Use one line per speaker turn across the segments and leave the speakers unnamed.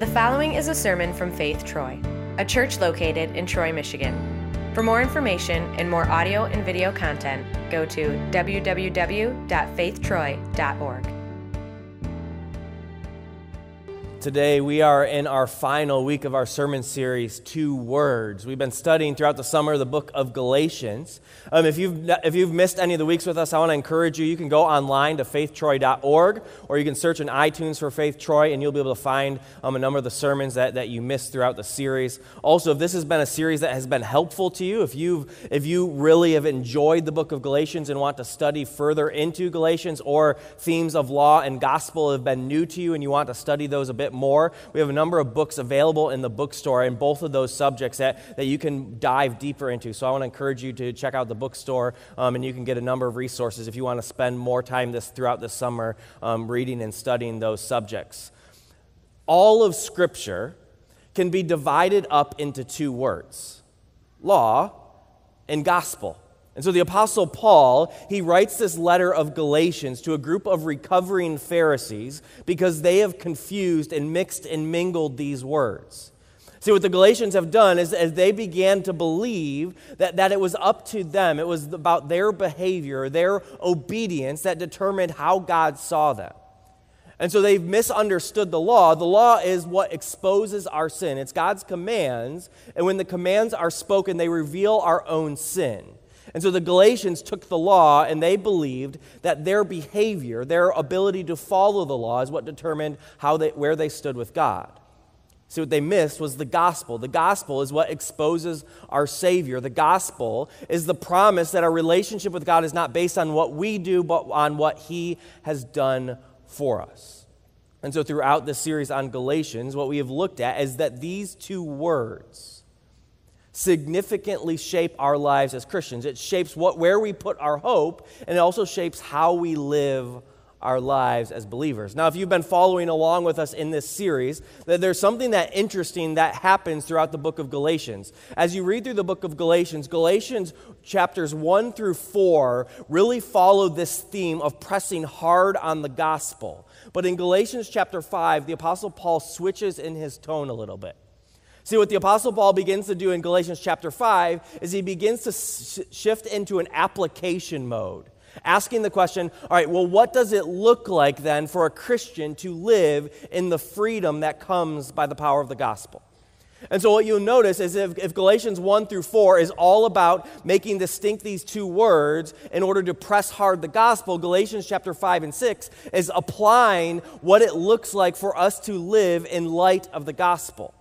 The following is a sermon from Faith Troy, a church located in Troy, Michigan. For more information and more audio and video content, go to www.faithtroy.org.
Today, we are in our final week of our sermon series, Two Words. We've been studying throughout the summer the book of Galatians. Um, if, you've, if you've missed any of the weeks with us, I want to encourage you. You can go online to faithtroy.org or you can search in iTunes for Faith Troy and you'll be able to find um, a number of the sermons that, that you missed throughout the series. Also, if this has been a series that has been helpful to you, if, you've, if you really have enjoyed the book of Galatians and want to study further into Galatians or themes of law and gospel have been new to you and you want to study those a bit more, we have a number of books available in the bookstore in both of those subjects that, that you can dive deeper into. So I want to encourage you to check out the bookstore um, and you can get a number of resources if you want to spend more time this throughout the summer um, reading and studying those subjects. All of Scripture can be divided up into two words law and gospel. And so the Apostle Paul, he writes this letter of Galatians to a group of recovering Pharisees because they have confused and mixed and mingled these words. See, what the Galatians have done is as they began to believe that, that it was up to them, it was about their behavior, their obedience that determined how God saw them. And so they've misunderstood the law. The law is what exposes our sin, it's God's commands. And when the commands are spoken, they reveal our own sin. And so the Galatians took the law and they believed that their behavior, their ability to follow the law, is what determined how they, where they stood with God. See, what they missed was the gospel. The gospel is what exposes our Savior. The gospel is the promise that our relationship with God is not based on what we do, but on what He has done for us. And so, throughout this series on Galatians, what we have looked at is that these two words, significantly shape our lives as Christians. It shapes what, where we put our hope, and it also shapes how we live our lives as believers. Now, if you've been following along with us in this series, that there's something that interesting that happens throughout the book of Galatians. As you read through the book of Galatians, Galatians chapters 1 through 4 really follow this theme of pressing hard on the gospel. But in Galatians chapter 5, the apostle Paul switches in his tone a little bit. See, what the Apostle Paul begins to do in Galatians chapter 5 is he begins to sh- shift into an application mode, asking the question all right, well, what does it look like then for a Christian to live in the freedom that comes by the power of the gospel? And so, what you'll notice is if, if, Galatians 1 through 4 is all about making distinct these two words in order to press hard the gospel, Galatians chapter 5 and 6 is applying what it looks like for us to live in light of the gospel.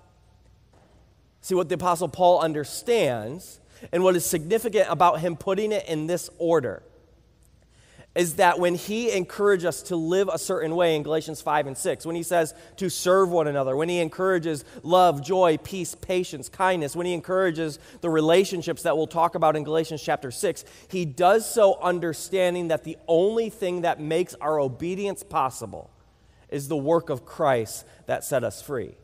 See, what the Apostle Paul understands and what is significant about him putting it in this order is that when he encourages us to live a certain way in Galatians 5 and 6, when he says to serve one another, when he encourages love, joy, peace, patience, kindness, when he encourages the relationships that we'll talk about in Galatians chapter 6, he does so understanding that the only thing that makes our obedience possible is the work of Christ that set us free.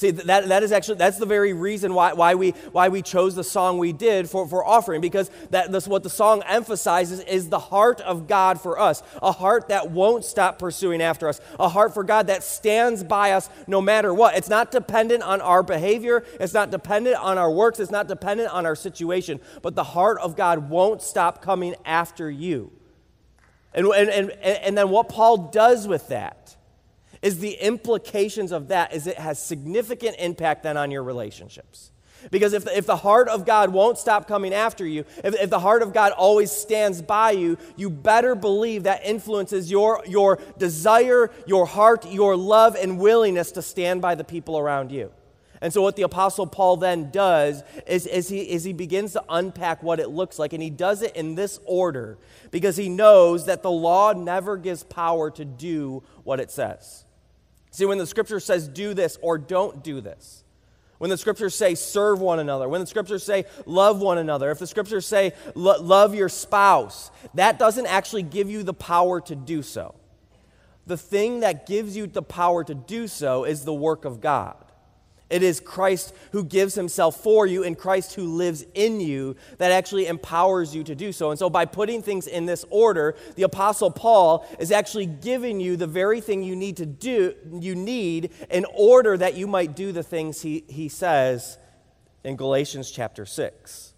See, that, that is actually, that's the very reason why, why, we, why we chose the song we did for, for offering, because that, that's what the song emphasizes is the heart of God for us, a heart that won't stop pursuing after us, a heart for God that stands by us no matter what. It's not dependent on our behavior, it's not dependent on our works, it's not dependent on our situation, but the heart of God won't stop coming after you. And, and, and, and then what Paul does with that is the implications of that is it has significant impact then on your relationships. Because if the, if the heart of God won't stop coming after you, if, if the heart of God always stands by you, you better believe that influences your, your desire, your heart, your love, and willingness to stand by the people around you. And so, what the Apostle Paul then does is, is, he, is he begins to unpack what it looks like. And he does it in this order because he knows that the law never gives power to do what it says. See, when the scripture says do this or don't do this, when the scriptures say serve one another, when the scriptures say love one another, if the scriptures say lo- love your spouse, that doesn't actually give you the power to do so. The thing that gives you the power to do so is the work of God. It is Christ who gives himself for you and Christ who lives in you that actually empowers you to do so. And so, by putting things in this order, the Apostle Paul is actually giving you the very thing you need to do, you need in order that you might do the things he, he says in Galatians chapter 6.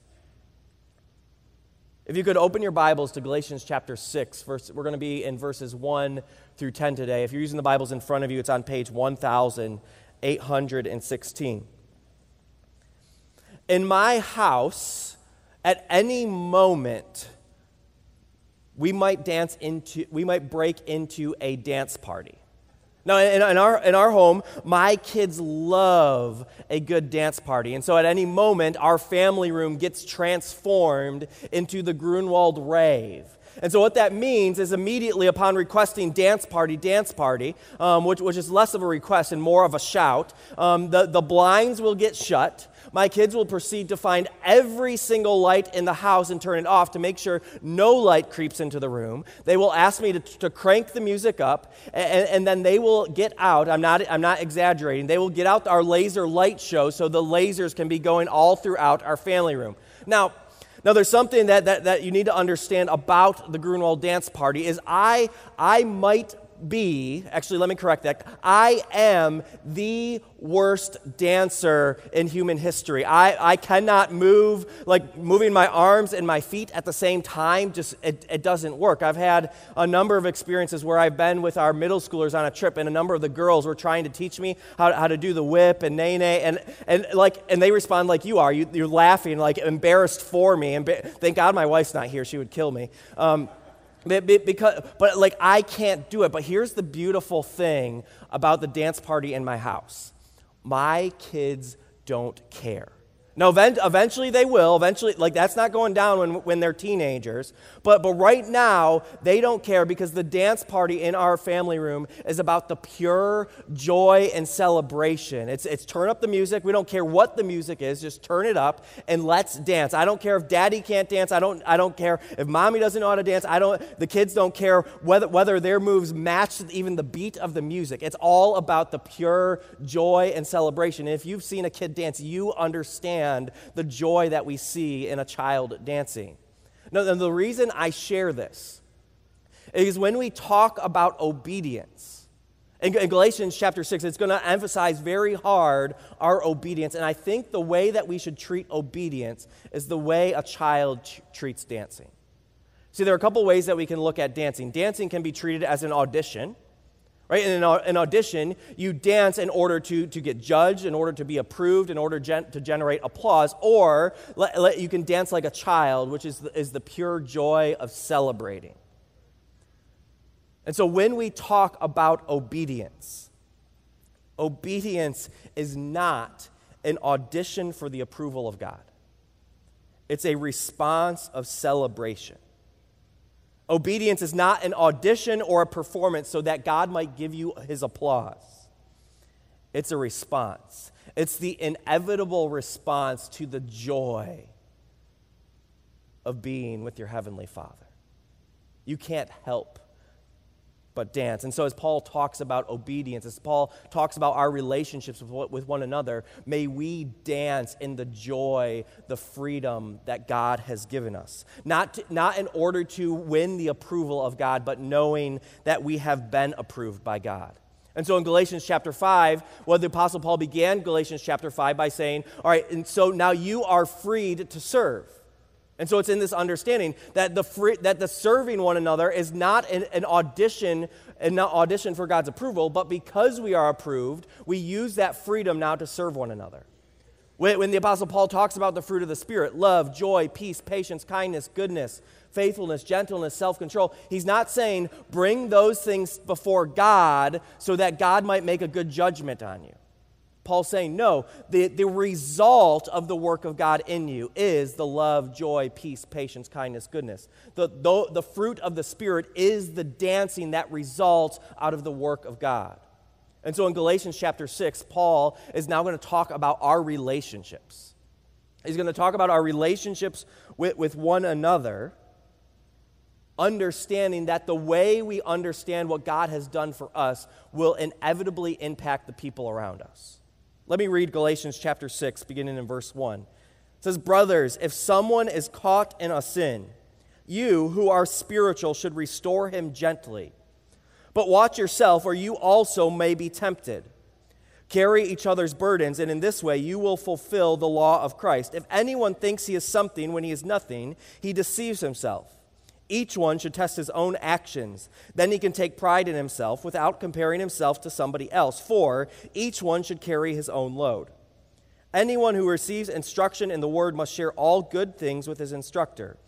If you could open your Bibles to Galatians chapter 6, verse, we're going to be in verses 1 through 10 today. If you're using the Bibles in front of you, it's on page 1000. 816. In my house, at any moment, we might dance into, we might break into a dance party. Now, in, in, our, in our home, my kids love a good dance party. And so at any moment, our family room gets transformed into the Grunwald rave. And so, what that means is immediately upon requesting dance party, dance party, um, which, which is less of a request and more of a shout, um, the, the blinds will get shut. My kids will proceed to find every single light in the house and turn it off to make sure no light creeps into the room. They will ask me to, to crank the music up, and, and then they will get out. I'm not, I'm not exaggerating. They will get out our laser light show so the lasers can be going all throughout our family room. Now, now, there's something that, that, that you need to understand about the Grunwald dance party is I, I might be, actually, let me correct that. I am the worst dancer in human history. I, I cannot move, like moving my arms and my feet at the same time, just it, it doesn't work. I've had a number of experiences where I've been with our middle schoolers on a trip, and a number of the girls were trying to teach me how, how to do the whip and nae nae, and, and, like, and they respond like you are. You, are laughing, like embarrassed for me. And thank God my wife's not here, she would kill me. Um, because, but like I can't do it. But here's the beautiful thing about the dance party in my house my kids don't care. Now, eventually they will. Eventually, like that's not going down when, when they're teenagers. But, but right now, they don't care because the dance party in our family room is about the pure joy and celebration. It's, it's turn up the music. We don't care what the music is, just turn it up and let's dance. I don't care if daddy can't dance. I don't, I don't care if mommy doesn't know how to dance. I don't, the kids don't care whether, whether their moves match even the beat of the music. It's all about the pure joy and celebration. And if you've seen a kid dance, you understand understand the joy that we see in a child dancing. Now, the reason I share this is when we talk about obedience, in Galatians chapter 6, it's going to emphasize very hard our obedience. And I think the way that we should treat obedience is the way a child treats dancing. See, there are a couple ways that we can look at dancing. Dancing can be treated as an audition. Right? In an audition, you dance in order to, to get judged, in order to be approved, in order gen- to generate applause, or let, let, you can dance like a child, which is the, is the pure joy of celebrating. And so when we talk about obedience, obedience is not an audition for the approval of God, it's a response of celebration. Obedience is not an audition or a performance so that God might give you his applause. It's a response. It's the inevitable response to the joy of being with your Heavenly Father. You can't help but dance. And so, as Paul talks about obedience, as Paul talks about our relationships with, with one another, may we dance in the joy, the freedom that God has given us. Not, to, not in order to win the approval of God, but knowing that we have been approved by God. And so in Galatians chapter 5, well, the Apostle Paul began Galatians chapter 5 by saying, All right, and so now you are freed to serve. And so it's in this understanding that the, free, that the serving one another is not an, an audition, an audition for God's approval, but because we are approved, we use that freedom now to serve one another. When, when the Apostle Paul talks about the fruit of the Spirit love, joy, peace, patience, kindness, goodness, faithfulness, gentleness, self control. He's not saying bring those things before God so that God might make a good judgment on you. Paul's saying, no, the, the result of the work of God in you is the love, joy, peace, patience, kindness, goodness. The, the, the fruit of the Spirit is the dancing that results out of the work of God. And so in Galatians chapter 6, Paul is now going to talk about our relationships. He's going to talk about our relationships with, with one another, understanding that the way we understand what God has done for us will inevitably impact the people around us. Let me read Galatians chapter 6, beginning in verse 1. It says, Brothers, if someone is caught in a sin, you who are spiritual should restore him gently. But watch yourself, or you also may be tempted. Carry each other's burdens, and in this way you will fulfill the law of Christ. If anyone thinks he is something when he is nothing, he deceives himself. Each one should test his own actions. Then he can take pride in himself without comparing himself to somebody else, for each one should carry his own load. Anyone who receives instruction in the word must share all good things with his instructor.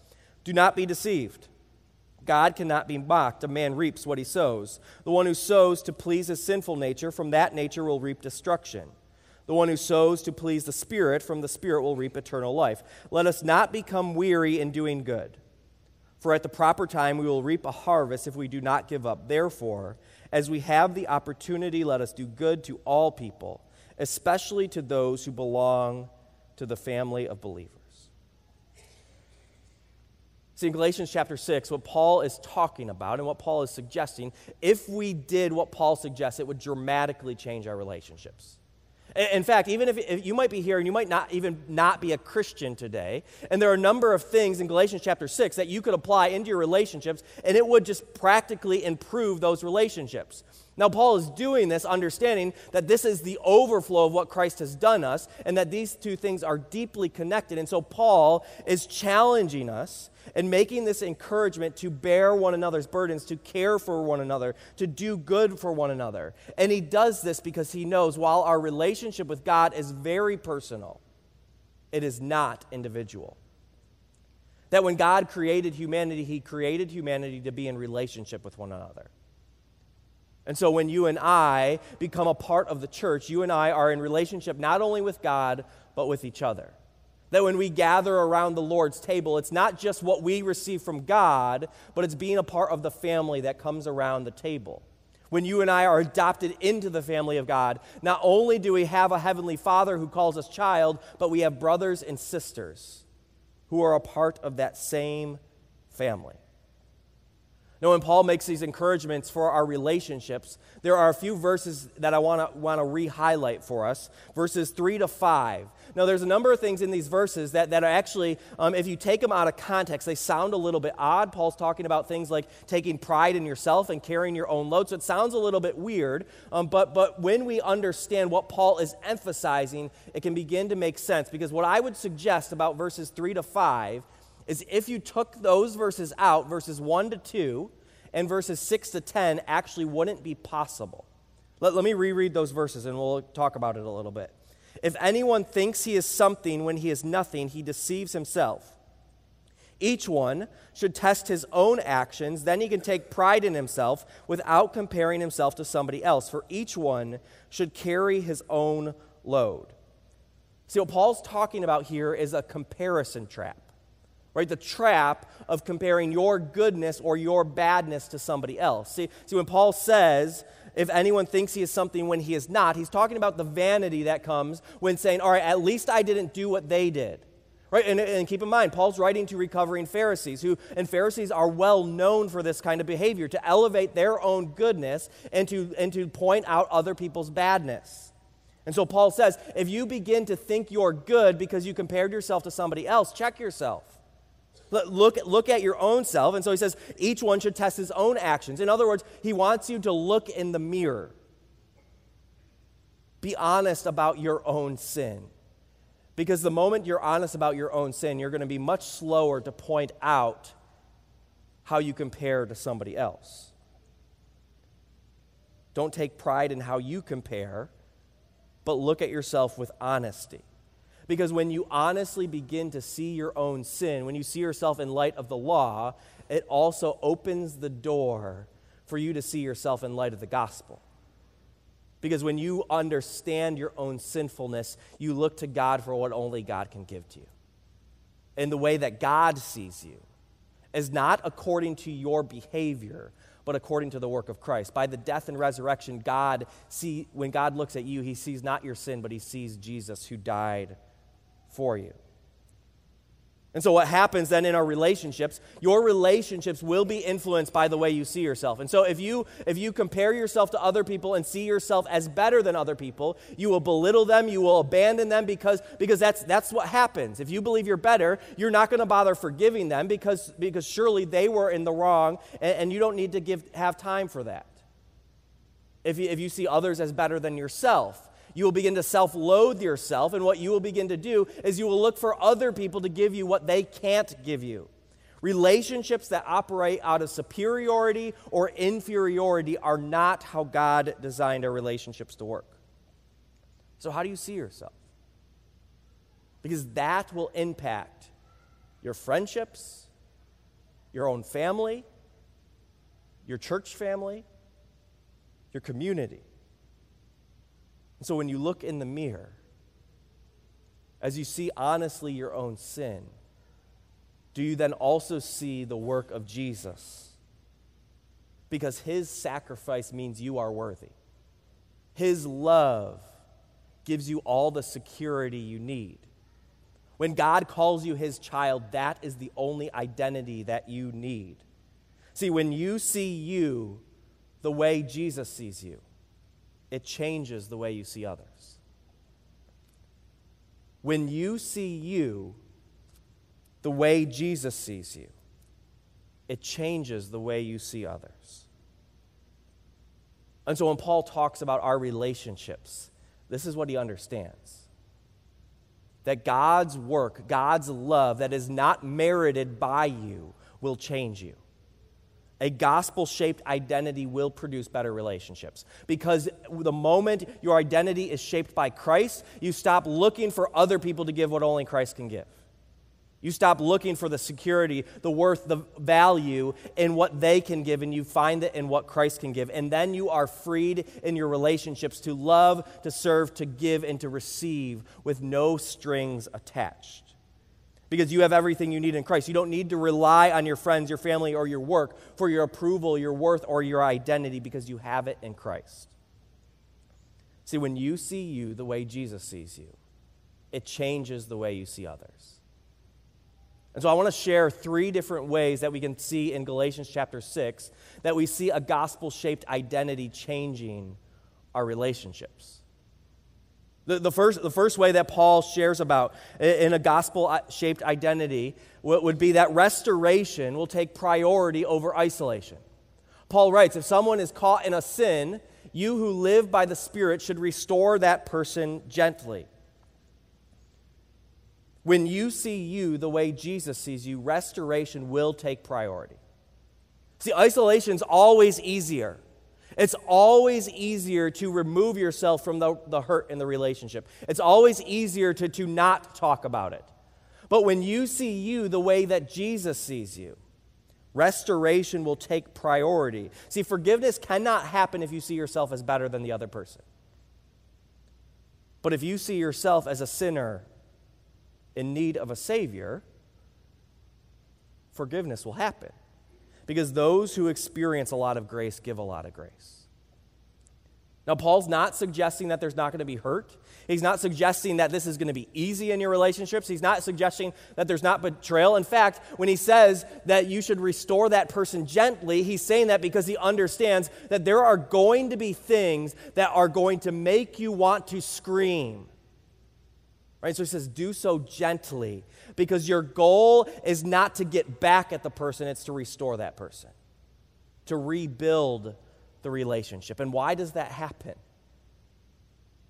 Do not be deceived. God cannot be mocked. A man reaps what he sows. The one who sows to please his sinful nature, from that nature will reap destruction. The one who sows to please the Spirit, from the Spirit will reap eternal life. Let us not become weary in doing good, for at the proper time we will reap a harvest if we do not give up. Therefore, as we have the opportunity, let us do good to all people, especially to those who belong to the family of believers. See, in Galatians chapter 6, what Paul is talking about and what Paul is suggesting, if we did what Paul suggests, it would dramatically change our relationships. In fact, even if, if, you might be here and you might not even not be a Christian today, and there are a number of things in Galatians chapter 6 that you could apply into your relationships, and it would just practically improve those relationships. Now, Paul is doing this understanding that this is the overflow of what Christ has done us, and that these two things are deeply connected. And so, Paul is challenging us and making this encouragement to bear one another's burdens, to care for one another, to do good for one another. And he does this because he knows while our relationship with God is very personal, it is not individual. That when God created humanity, he created humanity to be in relationship with one another. And so when you and I become a part of the church, you and I are in relationship not only with God, but with each other. That when we gather around the Lord's table, it's not just what we receive from God, but it's being a part of the family that comes around the table. When you and I are adopted into the family of God, not only do we have a heavenly Father who calls us child, but we have brothers and sisters who are a part of that same family. Now, when Paul makes these encouragements for our relationships, there are a few verses that I want to want to re-highlight for us. Verses three to five. Now, there's a number of things in these verses that, that are actually, um, if you take them out of context, they sound a little bit odd. Paul's talking about things like taking pride in yourself and carrying your own load, so it sounds a little bit weird. Um, but, but when we understand what Paul is emphasizing, it can begin to make sense. Because what I would suggest about verses three to five is if you took those verses out, verses 1 to 2 and verses 6 to 10 actually wouldn't be possible. Let, let me reread those verses and we'll talk about it a little bit. If anyone thinks he is something when he is nothing, he deceives himself. Each one should test his own actions, then he can take pride in himself without comparing himself to somebody else, for each one should carry his own load. See, what Paul's talking about here is a comparison trap right? The trap of comparing your goodness or your badness to somebody else. See, see, when Paul says, if anyone thinks he is something when he is not, he's talking about the vanity that comes when saying, all right, at least I didn't do what they did. Right? And, and keep in mind, Paul's writing to recovering Pharisees, who, and Pharisees are well known for this kind of behavior, to elevate their own goodness and to, and to point out other people's badness. And so Paul says, if you begin to think you're good because you compared yourself to somebody else, check yourself. Look, look at your own self. And so he says each one should test his own actions. In other words, he wants you to look in the mirror. Be honest about your own sin. Because the moment you're honest about your own sin, you're going to be much slower to point out how you compare to somebody else. Don't take pride in how you compare, but look at yourself with honesty. Because when you honestly begin to see your own sin, when you see yourself in light of the law, it also opens the door for you to see yourself in light of the gospel. Because when you understand your own sinfulness, you look to God for what only God can give to you. And the way that God sees you is not according to your behavior, but according to the work of Christ. By the death and resurrection, God see when God looks at you, he sees not your sin, but he sees Jesus who died for you. And so, what happens then in our relationships, your relationships will be influenced by the way you see yourself. And so, if you, if you compare yourself to other people and see yourself as better than other people, you will belittle them, you will abandon them because, because that's, that's what happens. If you believe you're better, you're not going to bother forgiving them because, because surely they were in the wrong and, and you don't need to give, have time for that. If you, if you see others as better than yourself, you will begin to self loathe yourself, and what you will begin to do is you will look for other people to give you what they can't give you. Relationships that operate out of superiority or inferiority are not how God designed our relationships to work. So, how do you see yourself? Because that will impact your friendships, your own family, your church family, your community. So when you look in the mirror, as you see honestly your own sin, do you then also see the work of Jesus? Because his sacrifice means you are worthy. His love gives you all the security you need. When God calls you his child, that is the only identity that you need. See, when you see you the way Jesus sees you, it changes the way you see others. When you see you the way Jesus sees you, it changes the way you see others. And so when Paul talks about our relationships, this is what he understands that God's work, God's love that is not merited by you, will change you a gospel shaped identity will produce better relationships. Because the moment your identity is shaped by Christ, you stop looking for other people to give what only Christ can give. You stop looking for the security, the worth, the value in what they can give, and you find it in what Christ can give. And then you are freed in your relationships to love, to serve, to give, and to receive with no strings attached because you have everything you need in Christ. You don't need to rely on your friends, your family, or your work for your approval, your worth, or your identity because you have it in Christ. See, when you see you the way Jesus sees you, it changes the way you see others. And so I want to share three different ways that we can see in Galatians chapter 6 that we see a gospel shaped identity changing our relationships. The, the, first, the first way that Paul shares about in a gospel uh, shaped identity would be that restoration will take priority over isolation. Paul writes if someone is caught in a sin, you who live by the Spirit should restore that person gently. When you see you the way Jesus sees you, restoration will take priority. See, isolation is always easier. It's always easier to remove yourself from the, the hurt in the relationship. It's always easier to, to not talk about it. But when you see you the way that Jesus sees you, restoration will take priority. See, forgiveness cannot happen if you see yourself as better than the other person. But if you see yourself as a sinner in need of a Savior, forgiveness will happen because those who experience a lot of grace give a lot of grace. Now, Paul's not suggesting that there's not going to be hurt. He's not suggesting that this is going to be easy in your relationships. He's not suggesting that there's not betrayal. In fact, when he says that you should restore that person gently, he's saying that because he understands that there are going to be things that are going to make you want to scream. Right? So he says, do so gently because your goal is not to get back at the person, it's to restore that person, to rebuild the relationship. And why does that happen?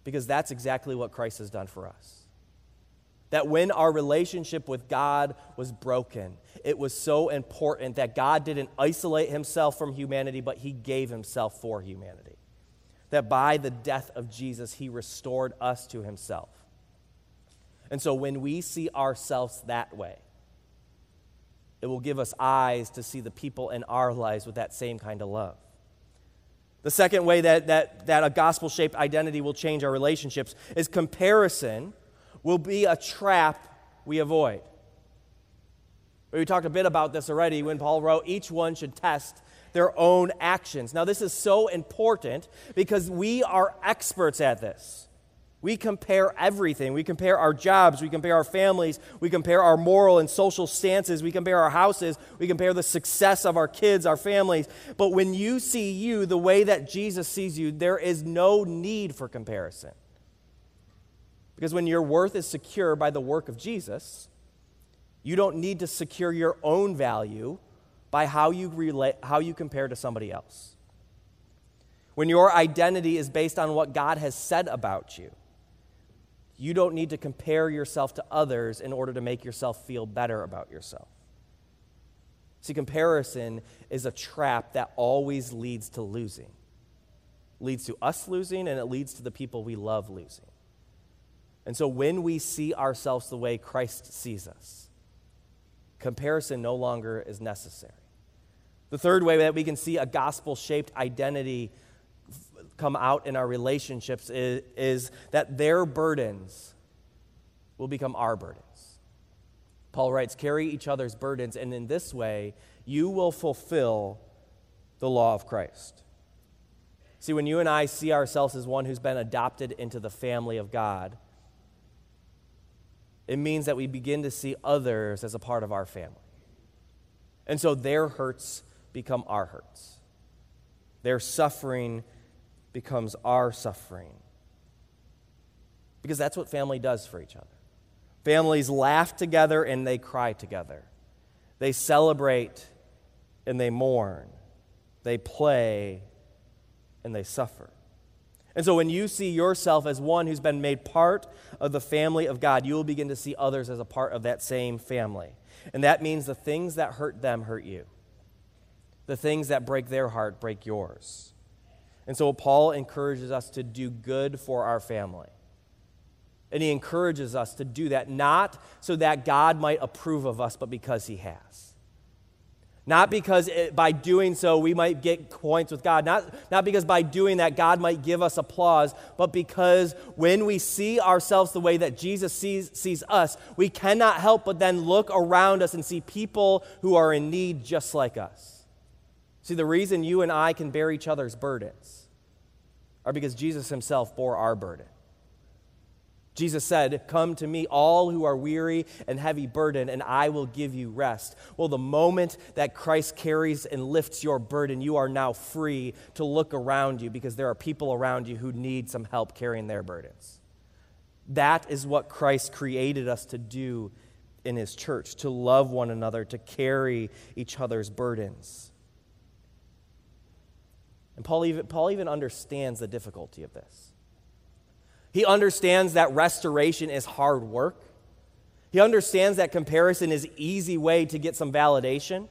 Because that's exactly what Christ has done for us. That when our relationship with God was broken, it was so important that God didn't isolate himself from humanity, but he gave himself for humanity. That by the death of Jesus, he restored us to himself. And so when we see ourselves that way, it will give us eyes to see the people in our lives with that same kind of love. The second way that, that, that a gospel shaped identity will change our relationships is comparison will be a trap we avoid. We talked a bit about this already when Paul wrote, each one should test their own actions. Now, this is so important because we are experts at this. We compare everything. We compare our jobs. We compare our families. We compare our moral and social stances. We compare our houses. We compare the success of our kids, our families. But when you see you the way that Jesus sees you, there is no need for comparison. Because when your worth is secure by the work of Jesus, you don't need to secure your own value by how you, relate, how you compare to somebody else. When your identity is based on what God has said about you, you don't need to compare yourself to others in order to make yourself feel better about yourself. See, comparison is a trap that always leads to losing. leads to us losing, and it leads to the people we love losing. And so when we see ourselves the way Christ sees us, comparison no longer is necessary. The third way that we can see a gospel shaped identity come out in our relationships is, is that their burdens will become our burdens. Paul writes, carry each other's burdens, and in this way, you will fulfill the law of Christ. See, when you and I see ourselves as one who's been adopted into the family of God, it means that we begin to see others as a part of our family. And so their hurts become our hurts, their suffering becomes our suffering. Because that's what family does for each other. Families laugh together and they cry together. They celebrate and they mourn. They play and they suffer. And so when you see yourself as one who's been made part of the family of God, you will begin to see others as a part of that same family. And that means the things that hurt them hurt you. The things that break their heart break yours. And so Paul encourages us to do good for our family. And he encourages us to do that not so that God might approve of us, but because he has. Not because it, by doing so we might get points with God. Not, not because by doing that God might give us applause, but because when we see ourselves the way that Jesus sees, sees us, we cannot help but then look around us and see people who are in need just like us. See, the reason you and I can bear each other's burdens are because Jesus himself bore our burden. Jesus said, Come to me, all who are weary and heavy burden, and I will give you rest. Well, the moment that Christ carries and lifts your burden, you are now free to look around you because there are people around you who need some help carrying their burdens. That is what Christ created us to do in his church to love one another, to carry each other's burdens. And Paul even, Paul even understands the difficulty of this. He understands that restoration is hard work. He understands that comparison is easy way to get some validation.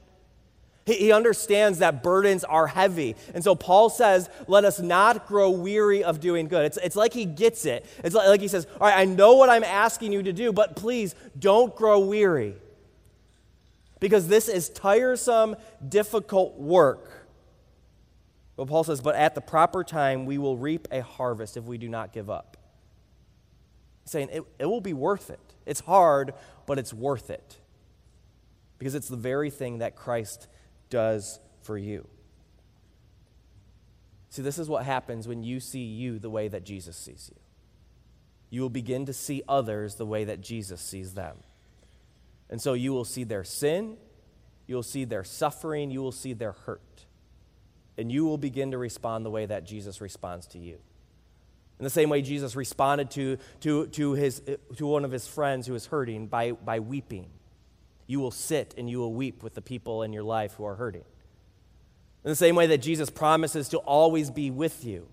He, he understands that burdens are heavy. And so Paul says, let us not grow weary of doing good. It's, it's like he gets it. It's like, like he says, all right, I know what I'm asking you to do, but please don't grow weary. Because this is tiresome, difficult work. But Paul says, But at the proper time, we will reap a harvest if we do not give up. He's saying it, it will be worth it. It's hard, but it's worth it. Because it's the very thing that Christ does for you. See, this is what happens when you see you the way that Jesus sees you. You will begin to see others the way that Jesus sees them. And so you will see their sin, you will see their suffering, you will see their hurt and you will begin to respond the way that Jesus responds to you. In the same way Jesus responded to, to, to, his, to one of his friends who was hurting by, by weeping. You will sit and you will weep with the people in your life who are hurting. In the same way that Jesus promises to always be with you.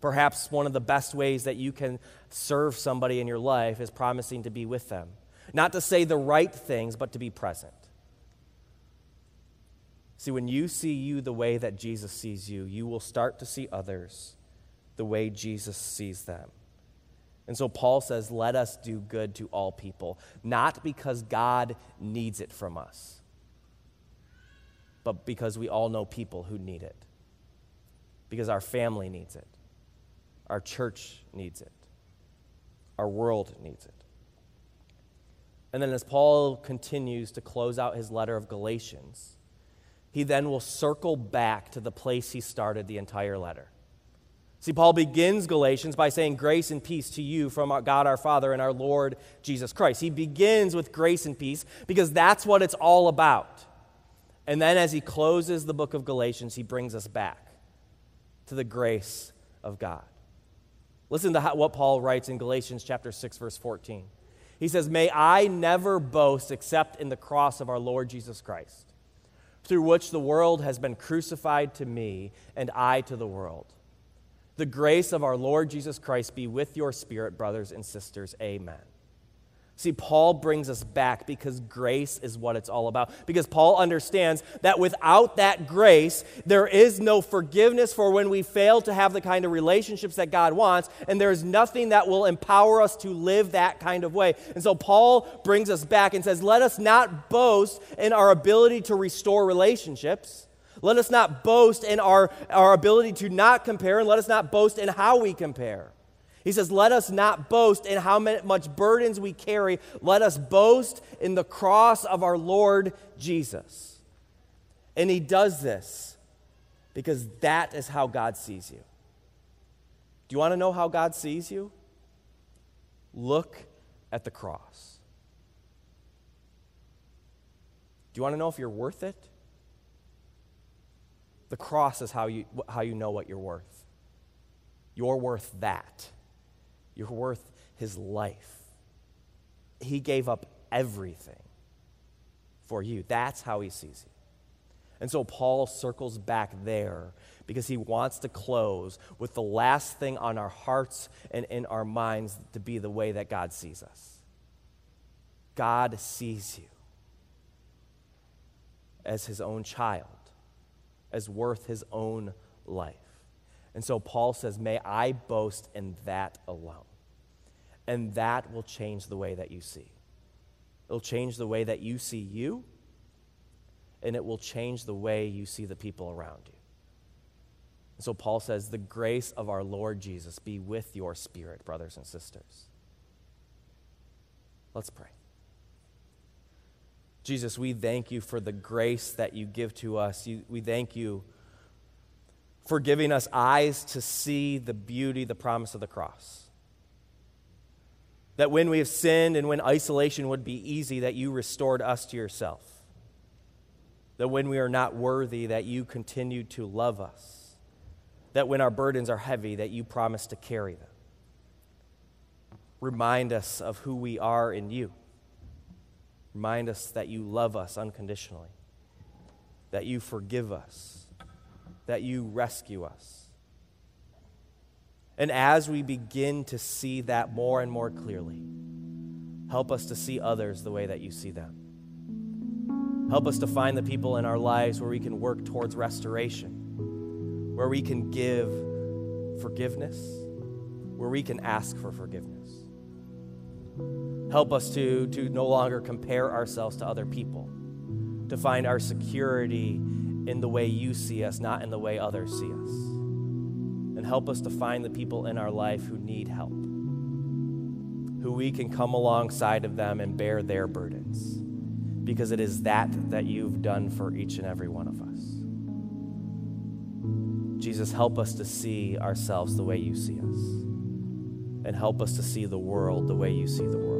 Perhaps one of the best ways that you can serve somebody in your life is promising to be with them. Not to say the right things, but to be present. See, when you see you the way that Jesus sees you, you will start to see others the way Jesus sees them. And so Paul says, let us do good to all people, not because God needs it from us, but because we all know people who need it. Because our family needs it, our church needs it, our world needs it. And then as Paul continues to close out his letter of Galatians, he then will circle back to the place he started the entire letter. See, Paul begins Galatians by saying, Grace and peace to you from our God our Father and our Lord Jesus Christ. He begins with grace and peace because that's what it's all about. And then as he closes the book of Galatians, he brings us back to the grace of God. Listen to how, what Paul writes in Galatians chapter 6 verse 14. He says, "May I never boast except in the cross of our Lord Jesus Christ, through which the world has been crucified to me and I to the world." The grace of our Lord Jesus Christ be with your spirit, brothers and sisters. Amen. See, Paul brings us back because grace is what it's all about. Because Paul understands that without that grace, there is no forgiveness for when we fail to have the kind of relationships that God wants, and there is nothing that will empower us to live that kind of way. And so Paul brings us back and says, Let us not boast in our ability to restore relationships. Let us not boast in our, our ability to not compare, and let us not boast in how we compare. He says, Let us not boast in how much burdens we carry. Let us boast in the cross of our Lord Jesus. And he does this because that is how God sees you. Do you want to know how God sees you? Look at the cross. Do you want to know if you're worth it? The cross is how you, how you know what you're worth. You're worth that. You're worth his life. He gave up everything for you. That's how he sees you. And so Paul circles back there because he wants to close with the last thing on our hearts and in our minds to be the way that God sees us. God sees you as his own child as worth his own life. And so Paul says, May I boast in that alone. And that will change the way that you see. It'll change the way that you see you, and it will change the way you see the people around you. And so Paul says, The grace of our Lord Jesus be with your spirit, brothers and sisters. Let's pray. Jesus, we thank you for the grace that you give to us. You, we thank you for giving us eyes to see the beauty, the promise of the cross. That when we have sinned and when isolation would be easy, that you restored us to yourself. That when we are not worthy, that you continue to love us. That when our burdens are heavy, that you promise to carry them. Remind us of who we are in you Remind us that you love us unconditionally, that you forgive us, that you rescue us. And as we begin to see that more and more clearly, help us to see others the way that you see them. Help us to find the people in our lives where we can work towards restoration, where we can give forgiveness, where we can ask for forgiveness. Help us to, to no longer compare ourselves to other people, to find our security in the way you see us, not in the way others see us. And help us to find the people in our life who need help, who we can come alongside of them and bear their burdens, because it is that that you've done for each and every one of us. Jesus, help us to see ourselves the way you see us, and help us to see the world the way you see the world.